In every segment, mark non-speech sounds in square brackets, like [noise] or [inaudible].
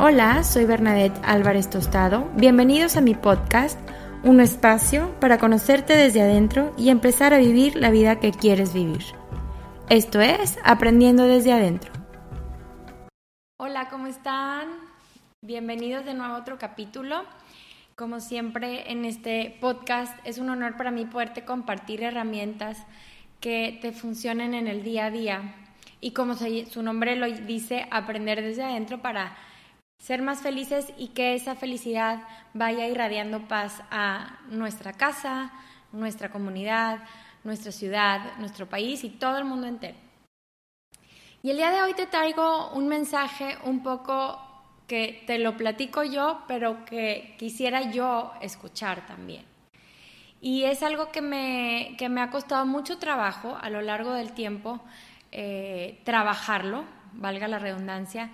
Hola, soy Bernadette Álvarez Tostado. Bienvenidos a mi podcast, un espacio para conocerte desde adentro y empezar a vivir la vida que quieres vivir. Esto es Aprendiendo desde adentro. Hola, ¿cómo están? Bienvenidos de nuevo a otro capítulo. Como siempre en este podcast es un honor para mí poderte compartir herramientas que te funcionen en el día a día y como su nombre lo dice, aprender desde adentro para ser más felices y que esa felicidad vaya irradiando paz a nuestra casa, nuestra comunidad, nuestra ciudad, nuestro país y todo el mundo entero. Y el día de hoy te traigo un mensaje un poco que te lo platico yo, pero que quisiera yo escuchar también. Y es algo que me, que me ha costado mucho trabajo a lo largo del tiempo, eh, trabajarlo, valga la redundancia,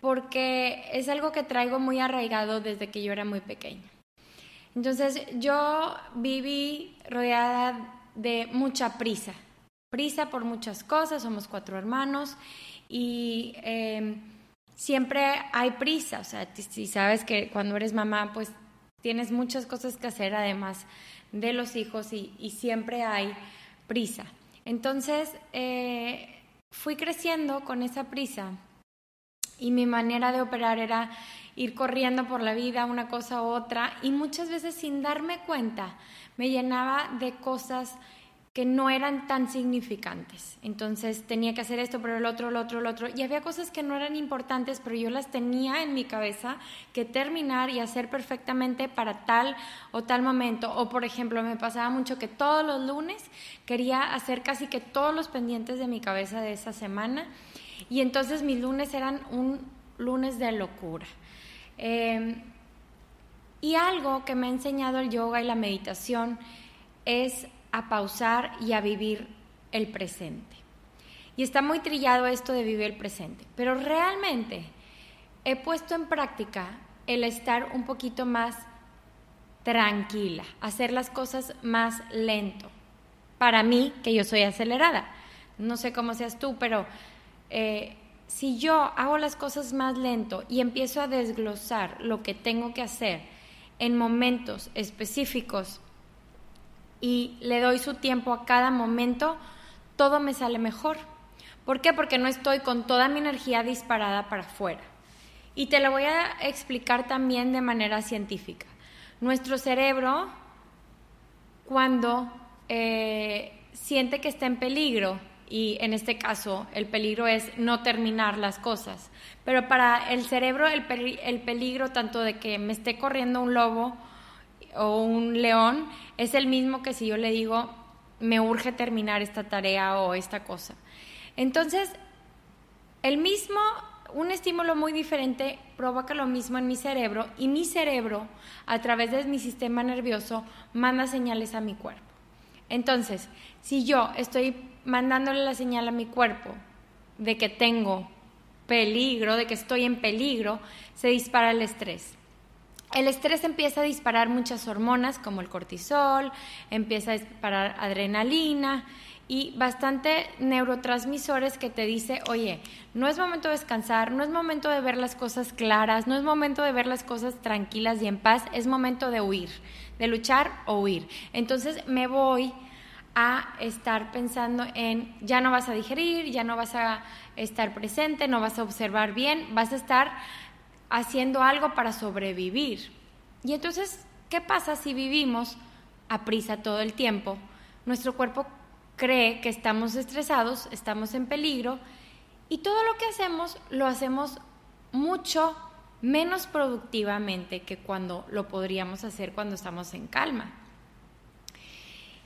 porque es algo que traigo muy arraigado desde que yo era muy pequeña. Entonces yo viví rodeada de mucha prisa, prisa por muchas cosas, somos cuatro hermanos y em, siempre hay prisa, o sea, si sabes que cuando eres mamá pues tienes muchas cosas que hacer además de los hijos y, siempre hay prisa. Entonces eh, fui creciendo con esa prisa y mi manera de operar era ir corriendo por la vida, una cosa u otra, y muchas veces sin darme cuenta me llenaba de cosas que no eran tan significantes. Entonces tenía que hacer esto, pero el otro, el otro, el otro. Y había cosas que no eran importantes, pero yo las tenía en mi cabeza que terminar y hacer perfectamente para tal o tal momento. O por ejemplo, me pasaba mucho que todos los lunes quería hacer casi que todos los pendientes de mi cabeza de esa semana y entonces mis lunes eran un lunes de locura. Em, y algo que me ha enseñado el yoga y la meditación es a pausar y a vivir el presente. Y está muy trillado esto de vivir el presente, pero realmente he puesto en práctica el estar un poquito más tranquila, hacer las cosas más lento. Para mí, que yo soy acelerada. No sé cómo seas tú, pero eh, si yo hago las cosas más lento y empiezo a desglosar lo que tengo que hacer en momentos específicos y le doy su tiempo a cada momento, todo me sale mejor. ¿Por qué? Porque no estoy con toda mi energía disparada para afuera. Y te lo voy a explicar también de manera científica. Nuestro cerebro, cuando eh, siente que está en peligro, y en este caso el peligro es no terminar las cosas. Pero para el cerebro el, peligro tanto de que me esté corriendo un lobo o un león es el mismo que si yo le digo me urge terminar esta tarea o esta cosa. Entonces, el mismo, un estímulo muy diferente provoca lo mismo en mi cerebro y mi cerebro, a través de mi sistema nervioso, manda señales a mi cuerpo. Entonces, si yo estoy mandándole la señal a mi cuerpo de que tengo peligro, de que estoy en peligro, se dispara el estrés. El estrés empieza a disparar muchas hormonas como el cortisol, empieza a disparar adrenalina y bastante neurotransmisores que te dice, oye, no es momento de descansar, no es momento de ver las cosas claras, no es momento de ver las cosas tranquilas y en paz, es momento de huir, de luchar o huir. Entonces me voy a estar pensando en ya no vas a digerir, ya no vas a estar presente, no vas a observar bien, vas a estar haciendo algo para sobrevivir. Y entonces, ¿qué pasa si vivimos a prisa todo el tiempo? Nuestro cuerpo cree que estamos estresados, estamos en peligro y todo lo que hacemos lo hacemos mucho menos productivamente que cuando lo podríamos hacer cuando estamos en calma.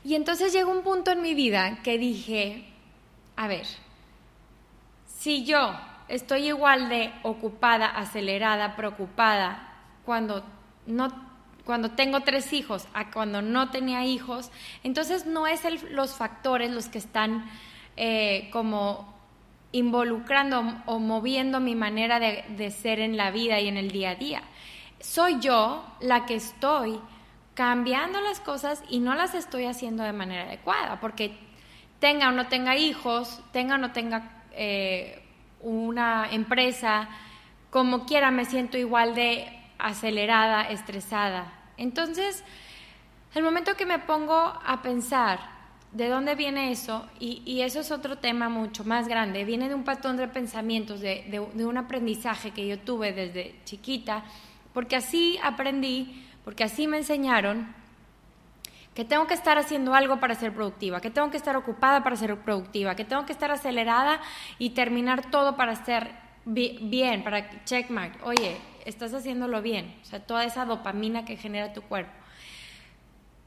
Y entonces llegó un punto en mi vida que dije, a ver, si yo estoy igual de ocupada, acelerada, preocupada cuando no cuando tengo tres hijos a cuando no tenía hijos, entonces no es los factores los que están eh, como involucrando o moviendo mi manera de, de ser en la vida y en el día a día. Soy yo la que estoy cambiando las cosas y no las estoy haciendo de manera adecuada, porque tenga o no tenga hijos, tenga o no tenga eh, una empresa, como quiera me siento igual de acelerada, estresada. Entonces, el momento que me pongo a pensar de dónde viene eso, y, eso es otro tema mucho más grande, viene de un patrón de pensamientos, de, de un aprendizaje que yo tuve desde chiquita, porque así aprendí, porque así me enseñaron que tengo que estar haciendo algo para ser productiva, que tengo que estar ocupada para ser productiva, que tengo que estar acelerada y terminar todo para ser bien, para checkmark. Oye, estás haciéndolo bien, o sea, toda esa dopamina que genera tu cuerpo.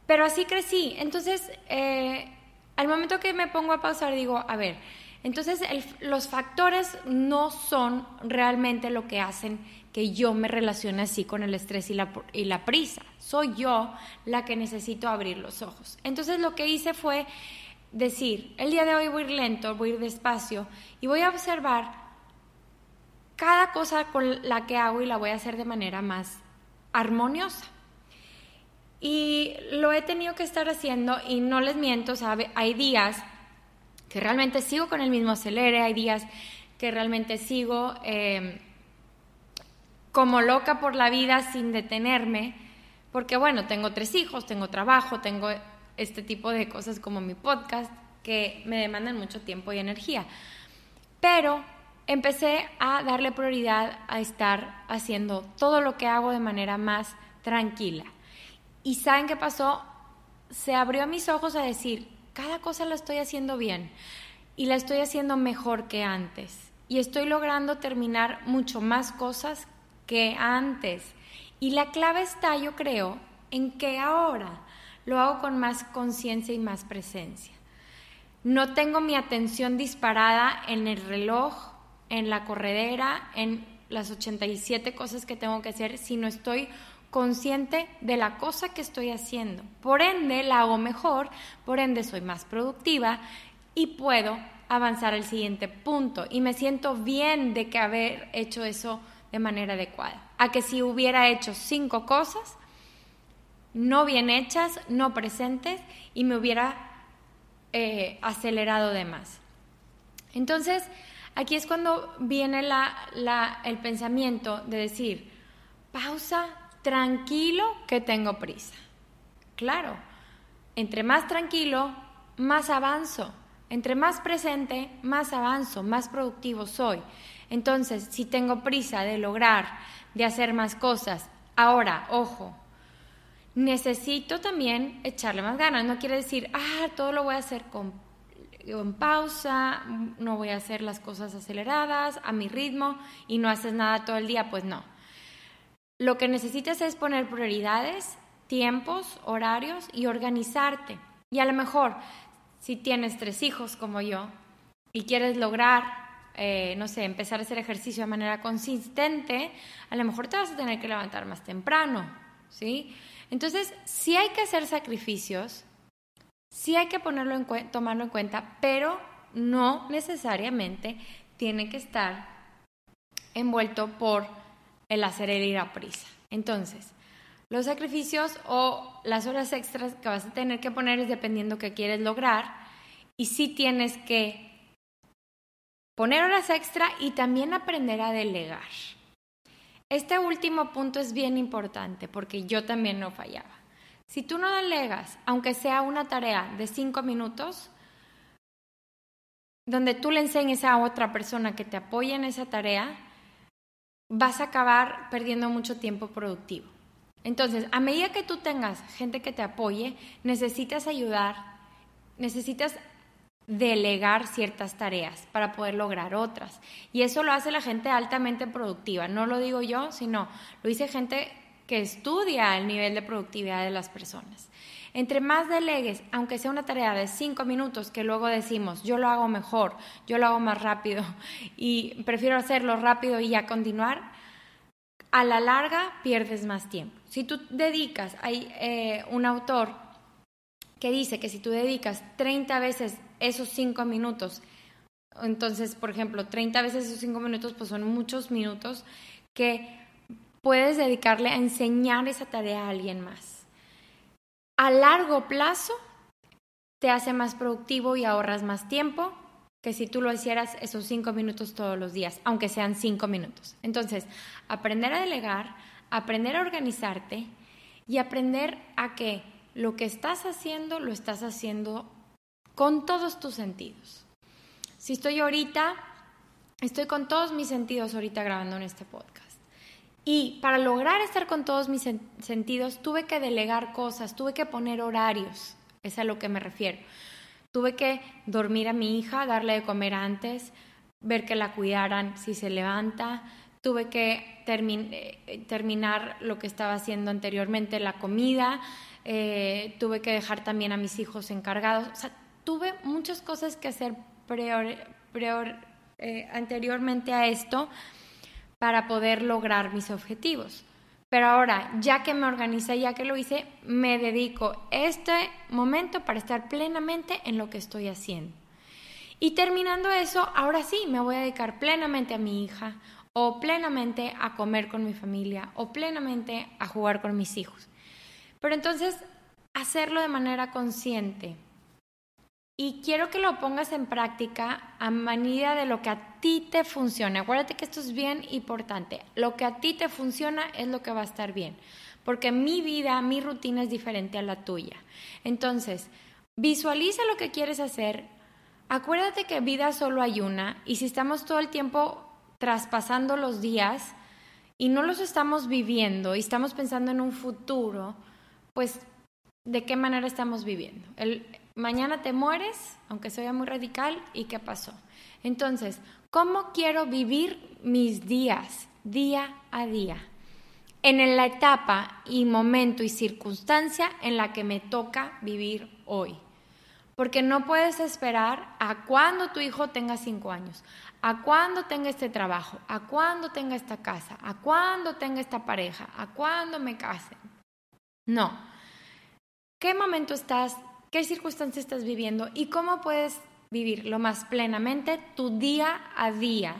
Pero así crecí. Entonces, eh, al momento que me pongo a pausar, digo, a ver, entonces los factores no son realmente lo que hacen que yo me relacione así con el estrés y la, y la prisa. Soy yo la que necesito abrir los ojos. Entonces lo que hice fue decir, el día de hoy voy a ir lento, voy a ir despacio y voy a observar cada cosa con la que hago y la voy a hacer de manera más armoniosa. Y lo he tenido que estar haciendo y no les miento, ¿sabe? Hay días que realmente sigo con el mismo acelere, hay días que realmente sigo em, como loca por la vida sin detenerme, porque bueno, tengo tres hijos, tengo trabajo, tengo este tipo de cosas como mi podcast que me demandan mucho tiempo y energía. Pero empecé a darle prioridad a estar haciendo todo lo que hago de manera más tranquila. Y ¿saben qué pasó? Se abrió mis ojos a decir, cada cosa la estoy haciendo bien y la estoy haciendo mejor que antes. Y estoy logrando terminar mucho más cosas que antes. Y la clave está, yo creo, en que ahora lo hago con más conciencia y más presencia. No tengo mi atención disparada en el reloj en la corredera, en las 87 cosas que tengo que hacer, sino estoy consciente de la cosa que estoy haciendo. Por ende, la hago mejor, por ende soy más productiva y puedo avanzar al siguiente punto. Y me siento bien de que haber hecho eso de manera adecuada. A que si hubiera hecho cinco cosas, no bien hechas, no presentes, y me hubiera eh, acelerado de más. Entonces, Aquí es cuando viene el pensamiento de decir, pausa, tranquilo, que tengo prisa. Claro, entre más tranquilo, más avanzo. Entre más presente, más avanzo, más productivo soy. Entonces, si tengo prisa de lograr, de hacer más cosas, ahora, ojo, necesito también echarle más ganas. No quiere decir, ah, todo lo voy a hacer con en pausa, no voy a hacer las cosas aceleradas, a mi ritmo y no haces nada todo el día, pues no. Lo que necesitas es poner prioridades, tiempos, horarios y organizarte. Y a lo mejor, si tienes tres hijos como yo y quieres lograr, eh, no sé, empezar a hacer ejercicio de manera consistente, a lo mejor te vas a tener que levantar más temprano, ¿sí? Entonces, si hay que hacer sacrificios, Sí hay que ponerlo en tomarlo en cuenta, pero no necesariamente tiene que estar envuelto por el hacer el ir a prisa. Entonces, los sacrificios o las horas extras que vas a tener que poner es dependiendo qué quieres lograr y sí tienes que poner horas extra y también aprender a delegar. Este último punto es bien importante porque yo también no fallaba. Si tú no delegas, aunque sea una tarea de cinco minutos, donde tú le enseñes a otra persona que te apoye en esa tarea, vas a acabar perdiendo mucho tiempo productivo. Entonces, a medida que tú tengas gente que te apoye, necesitas ayudar, necesitas delegar ciertas tareas para poder lograr otras. Y eso lo hace la gente altamente productiva. No lo digo yo, sino lo dice gente que estudia el nivel de productividad de las personas. Entre más delegues, aunque sea una tarea de cinco minutos, que luego decimos, yo lo hago mejor, yo lo hago más rápido [laughs] y prefiero hacerlo rápido y ya continuar, a la larga pierdes más tiempo. Si tú dedicas, hay eh, un autor que dice que si tú dedicas 30 veces esos cinco minutos, entonces, por ejemplo, 30 veces esos cinco minutos, pues son muchos minutos que puedes dedicarle a enseñar esa tarea a alguien más a largo plazo te hace más productivo y ahorras más tiempo que si tú lo hicieras esos cinco minutos todos los días, aunque sean cinco minutos. Entonces, aprender a delegar, aprender a organizarte y aprender a que lo que estás haciendo lo estás haciendo con todos tus sentidos. Si estoy ahorita, estoy con todos mis sentidos ahorita grabando en este podcast. Y para lograr estar con todos mis sentidos, tuve que delegar cosas, tuve que poner horarios, es a lo que me refiero. Tuve que dormir a mi hija, darle de comer antes, ver que la cuidaran si se levanta, tuve que eh, terminar lo que estaba haciendo anteriormente, la comida, eh, tuve que dejar también a mis hijos encargados. O sea, tuve muchas cosas que hacer eh, anteriormente a esto para poder lograr mis objetivos. Pero ahora, ya que me organicé, ya que lo hice, me dedico este momento para estar plenamente en lo que estoy haciendo. Y terminando eso, ahora sí, me voy a dedicar plenamente a mi hija, o plenamente a comer con mi familia, o plenamente a jugar con mis hijos. Pero entonces, hacerlo de manera consciente, y quiero que lo pongas en práctica a manera de lo que a ti te funcione. Acuérdate que esto es bien importante. Lo que a ti te funciona es lo que va a estar bien. Porque mi vida, mi rutina es diferente a la tuya. Entonces, visualiza lo que quieres hacer. Acuérdate que vida solo hay una. Y si estamos todo el tiempo traspasando los días y no los estamos viviendo y estamos pensando en un futuro, pues, ¿de qué manera estamos viviendo? El, mañana te mueres, aunque sea muy radical, ¿y qué pasó? Entonces, ¿cómo quiero vivir mis días, día a día? En la etapa y momento y circunstancia en la que me toca vivir hoy. Porque no puedes esperar a cuando tu hijo tenga cinco años, a cuando tenga este trabajo, a cuando tenga esta casa, a cuando tenga esta pareja, a cuando me casen. No. ¿Qué momento estás qué circunstancias estás viviendo y cómo puedes vivir lo más plenamente tu día a día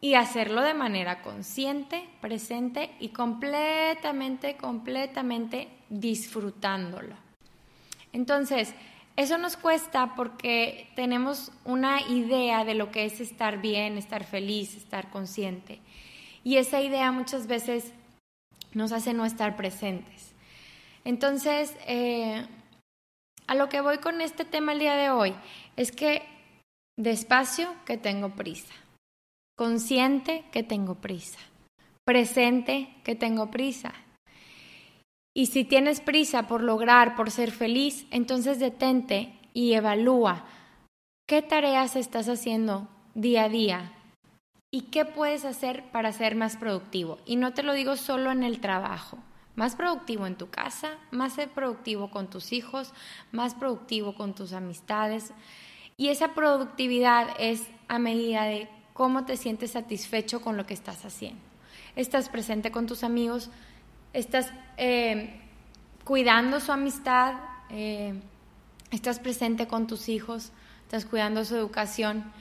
y hacerlo de manera consciente, presente y completamente, completamente disfrutándolo. Entonces, eso nos cuesta porque tenemos una idea de lo que es estar bien, estar feliz, estar consciente. Y esa idea muchas veces nos hace no estar presentes. Entonces, eh, a lo que voy con este tema el día de hoy es que despacio que tengo prisa, consciente que tengo prisa, presente que tengo prisa. Y si tienes prisa por lograr, por ser feliz, entonces detente y evalúa qué tareas estás haciendo día a día y qué puedes hacer para ser más productivo. Y no te lo digo solo en el trabajo más productivo en tu casa, más productivo con tus hijos, más productivo con tus amistades. Y esa productividad es a medida de cómo te sientes satisfecho con lo que estás haciendo. Estás presente con tus amigos, estás eh, cuidando su amistad, eh, estás presente con tus hijos, estás cuidando su educación.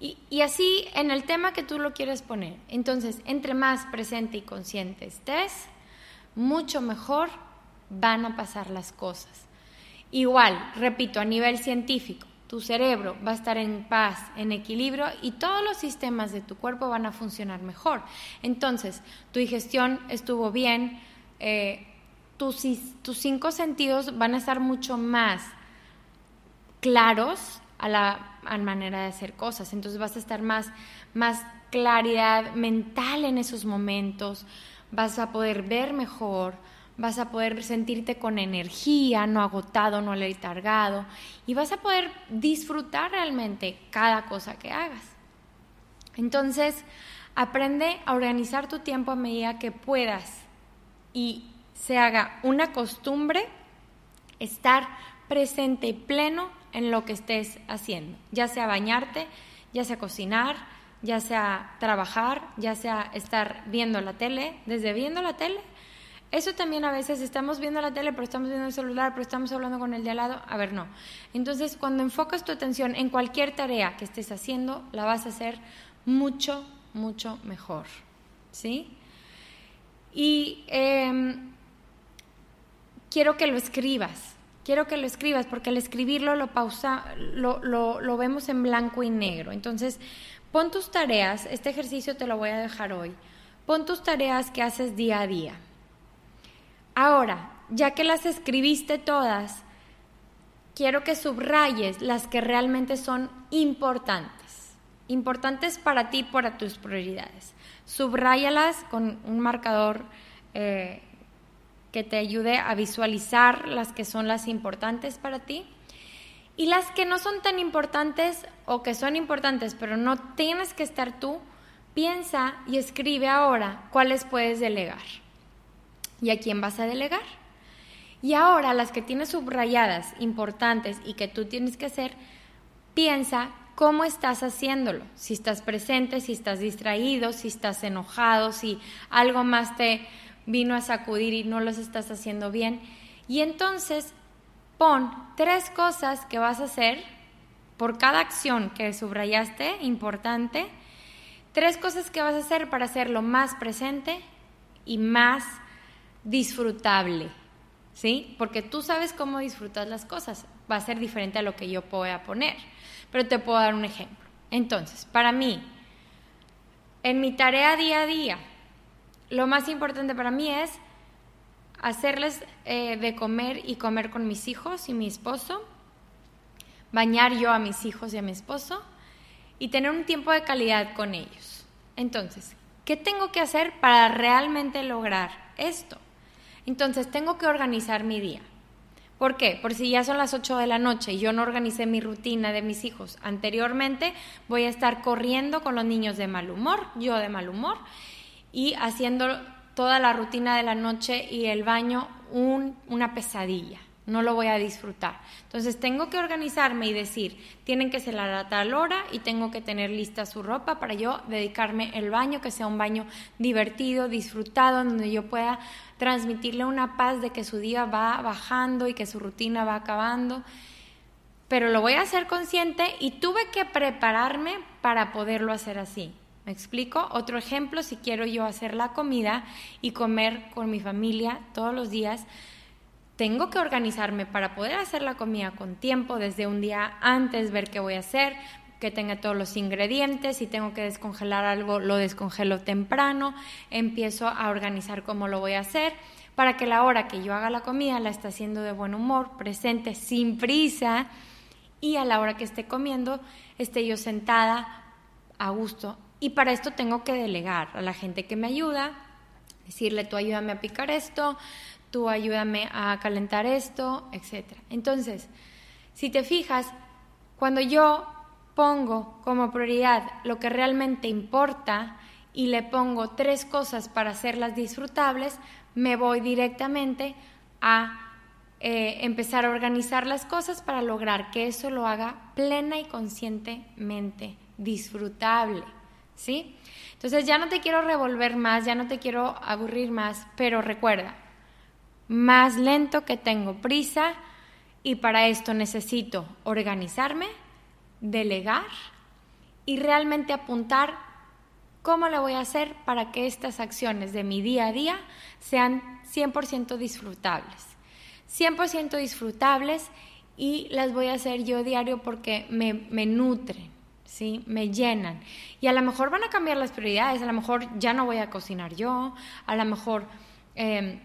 Y, así en el tema que tú lo quieres poner. Entonces, entre más presente y consciente estés, mucho mejor van a pasar las cosas. Igual, repito, a nivel científico, tu cerebro va a estar en paz, en equilibrio y todos los sistemas de tu cuerpo van a funcionar mejor. Entonces, tu digestión estuvo bien, eh, tus, tus cinco sentidos van a estar mucho más claros a la manera de hacer cosas. Entonces vas a estar más, más claridad mental en esos momentos, vas a poder ver mejor, vas a poder sentirte con energía, no agotado, no letargado, y vas a poder disfrutar realmente cada cosa que hagas. Entonces, aprende a organizar tu tiempo a medida que puedas y se haga una costumbre estar presente y pleno en lo que estés haciendo, ya sea bañarte, ya sea cocinar, ya sea trabajar, ya sea estar viendo la tele, desde viendo la tele eso también a veces estamos viendo la tele, pero estamos viendo el celular, pero estamos hablando con el de al lado. A ver, no. Entonces, cuando enfocas tu atención en cualquier tarea que estés haciendo, la vas a hacer mucho, mucho mejor. ¿Sí? Y em, quiero que lo escribas. Quiero que lo escribas, porque al escribirlo lo pausa, lo, lo, lo vemos en blanco y negro. Entonces, pon tus tareas, este ejercicio te lo voy a dejar hoy. Pon tus tareas que haces día a día Ahora, ya que las escribiste todas, quiero que subrayes las que realmente son importantes, importantes para ti, para tus prioridades. Subráyalas con un marcador eh, que te ayude a visualizar las que son las importantes para ti. Y las que no son tan importantes o que son importantes, pero no tienes que estar tú, piensa y escribe ahora cuáles puedes delegar y a quién vas a delegar. Y ahora las que tienes subrayadas, importantes y que tú tienes que hacer, piensa cómo estás haciéndolo. Si estás presente, si estás distraído, si estás enojado, si algo más te vino a sacudir y no los estás haciendo bien. Y entonces pon tres cosas que vas a hacer por cada acción que subrayaste, importante, tres cosas que vas a hacer para hacerlo más presente y más disfrutable, ¿sí? Porque tú sabes cómo disfrutas las cosas. Va a ser diferente a lo que yo pueda poner. Pero te puedo dar un ejemplo. Entonces, para mí, en mi tarea día a día, lo más importante para mí es hacerles eh, de comer y comer con mis hijos y mi esposo, bañar yo a mis hijos y a mi esposo y tener un tiempo de calidad con ellos. Entonces, ¿qué tengo que hacer para realmente lograr esto? Entonces tengo que organizar mi día. ¿Por qué? Por si ya son las 8 de la noche y yo no organicé mi rutina de mis hijos anteriormente, voy a estar corriendo con los niños de mal humor, yo de mal humor, y haciendo toda la rutina de la noche y el baño una pesadilla no lo voy a disfrutar. Entonces tengo que organizarme y decir, tienen que ser a tal hora y tengo que tener lista su ropa para yo dedicarme el baño, que sea un baño divertido, disfrutado, donde yo pueda transmitirle una paz de que su día va bajando y que su rutina va acabando. Pero lo voy a hacer consciente y tuve que prepararme para poderlo hacer así. ¿Me explico? Otro ejemplo, si quiero yo hacer la comida y comer con mi familia todos los días, tengo que organizarme para poder hacer la comida con tiempo, desde un día antes, ver qué voy a hacer, que tenga todos los ingredientes, si tengo que descongelar algo, lo descongelo temprano, empiezo a organizar cómo lo voy a hacer, para que la hora que yo haga la comida la esté haciendo de buen humor, presente, sin prisa, y a la hora que esté comiendo esté yo sentada a gusto. Y para esto tengo que delegar a la gente que me ayuda, decirle tú ayúdame a picar esto, tú ayúdame a calentar esto, etc. Entonces, si te fijas, cuando yo pongo como prioridad lo que realmente importa y le pongo tres cosas para hacerlas disfrutables, me voy directamente a eh, empezar a organizar las cosas para lograr que eso lo haga plena y conscientemente disfrutable, ¿sí? Entonces ya no te quiero revolver más, ya no te quiero aburrir más, pero recuerda, más lento que tengo prisa y para esto necesito organizarme, delegar y realmente apuntar cómo lo voy a hacer para que estas acciones de mi día a día sean 100% disfrutables. 100% disfrutables y las voy a hacer yo diario porque me, me nutren, ¿sí? Me llenan. Y a lo mejor van a cambiar las prioridades, a lo mejor ya no voy a cocinar yo, a lo mejor... Em,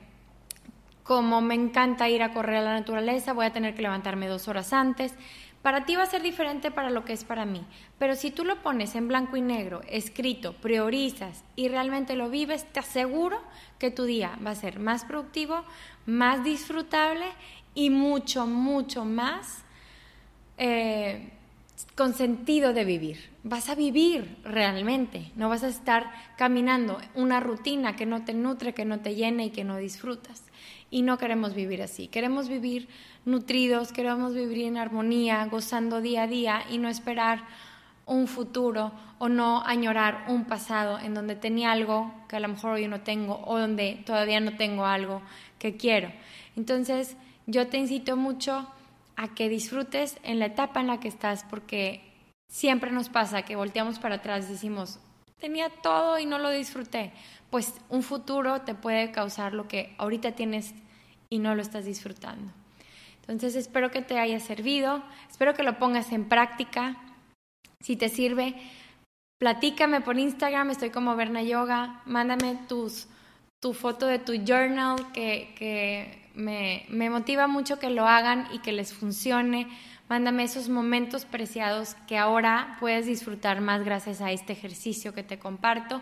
como me encanta ir a correr a la naturaleza, voy a tener que levantarme dos horas antes. Para ti va a ser diferente para lo que es para mí, pero si tú lo pones en blanco y negro, escrito, priorizas y realmente lo vives, te aseguro que tu día va a ser más productivo, más disfrutable y mucho, mucho más eh, con sentido de vivir. Vas a vivir realmente, no vas a estar caminando una rutina que no te nutre, que no te llena y que no disfrutas. Y no queremos vivir así, queremos vivir nutridos, queremos vivir en armonía, gozando día a día y no esperar un futuro o no añorar un pasado en donde tenía algo que a lo mejor hoy no tengo o donde todavía no tengo algo que quiero. Entonces, yo te incito mucho a que disfrutes en la etapa en la que estás, porque siempre nos pasa que volteamos para atrás y decimos, tenía todo y no lo disfruté. Pues un futuro te puede causar lo que ahorita tienes y no lo estás disfrutando. Entonces espero que te haya servido, espero que lo pongas en práctica. Si te sirve, platícame por Instagram, estoy como Berna Yoga, mándame tus, tu foto de tu journal que, que me, motiva mucho que lo hagan y que les funcione. Mándame esos momentos preciados que ahora puedes disfrutar más gracias a este ejercicio que te comparto.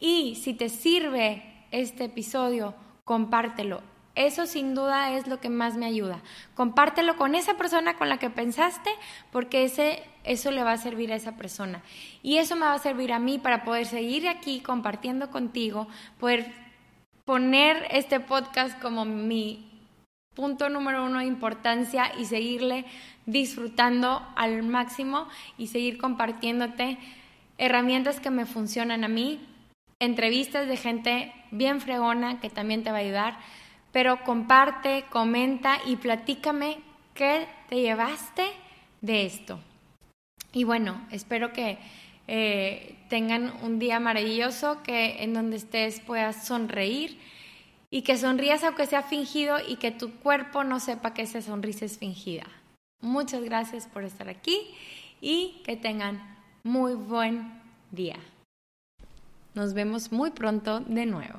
Y si te sirve este episodio, compártelo. Eso sin duda es lo que más me ayuda. Compártelo con esa persona con la que pensaste, porque ese, eso le va a servir a esa persona. Y eso me va a servir a mí para poder seguir aquí compartiendo contigo, poder poner este podcast como mi punto número uno de importancia y seguirle disfrutando al máximo y seguir compartiéndote herramientas que me funcionan a mí, entrevistas de gente bien fregona que también te va a ayudar, pero comparte, comenta y platícame qué te llevaste de esto. Y bueno, espero que eh, tengan un día maravilloso, que en donde estés puedas sonreír y que sonrías aunque sea fingido y que tu cuerpo no sepa que esa sonrisa es fingida. Muchas gracias por estar aquí y que tengan muy buen día. Nos vemos muy pronto de nuevo.